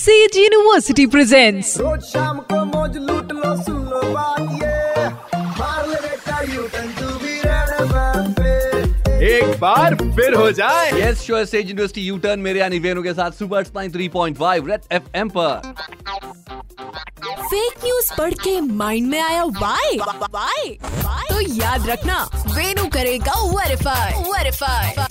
Says university presents रोज शाम को मौज लूट लो सुन लो बात ये। मार ले बेटा U turn to be red एक बार फिर हो जाए। Yes show Sage University U turn मेरे यानी वेनु के साथ सुपर स्पाइन 3.5 रेड एफएम पर। फेक न्यूज़ पढ़ के माइंड में आया वाई वाई तो याद रखना वेनु करेगा वेरीफाई वेरीफाई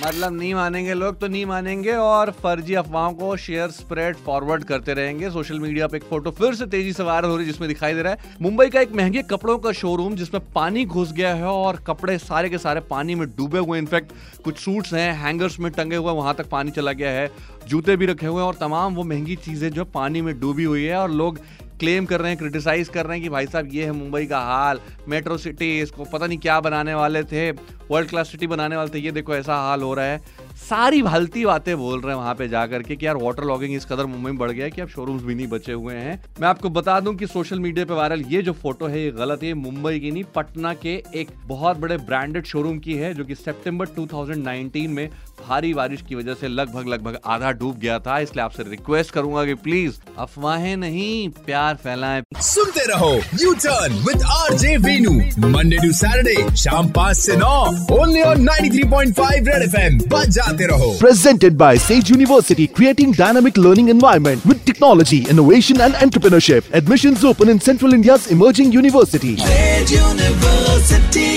मतलब नहीं मानेंगे लोग तो नहीं मानेंगे और फर्जी अफवाहों को शेयर स्प्रेड फॉरवर्ड करते रहेंगे। सोशल मीडिया पे एक फ़ोटो फिर से तेज़ी से वायरल हो रही है जिसमें दिखाई दे रहा है। मुंबई का एक महँगे कपड़ों का शोरूम जिसमें पानी घुस गया है और कपड़े सारे के सारे पानी में डूबे हुए इनफैक्ट कुछ सूट्स हैं हैंगर्स में टंगे हुए वहाँ तक पानी चला गया है। जूते भी रखे हुए हैं और तमाम वो महँगी चीज़ें जो पानी में डूबी हुई है और लोग क्लेम कर रहे हैं क्रिटिसाइज कर रहे हैं कि भाई साहब, ये है मुंबई का हाल। मेट्रो सिटी इसको पता नहीं क्या बनाने वाले थे वर्ल्ड क्लास सिटी बनाने वाले थे। ये देखो, ऐसा हाल हो रहा है। सारी भलती बातें बोल रहे हैं वहाँ पे जाकर के कि यार वाटर लॉगिंग इस कदर मुंबई में बढ़ गया है कि अब शोरूम्स भी नहीं बचे हुए हैं। मैं आपको बता दूँ कि सोशल मीडिया पे वायरल ये जो फ़ोटो है, ये गलत है मुंबई की नहीं, पटना के एक बहुत बड़े ब्रांडेड शोरूम की है, जो कि सितंबर 2019 में भारी बारिश की वजह से लगभग लगभग आधा डूब गया था। इसलिए आपसे रिक्वेस्ट करूँगा कि प्लीज़ अफवाहें नहीं, प्यार फैलाएँ। सुनते रहो U turn with R J Venu Monday to Saturday शाम पाँच से नौ ओनली ऑन 93.5 रेड एफएम बजाते रहो Presented by Sage University, creating dynamic learning environment with technology, innovation and entrepreneurship. Admissions open in Central India's emerging university. University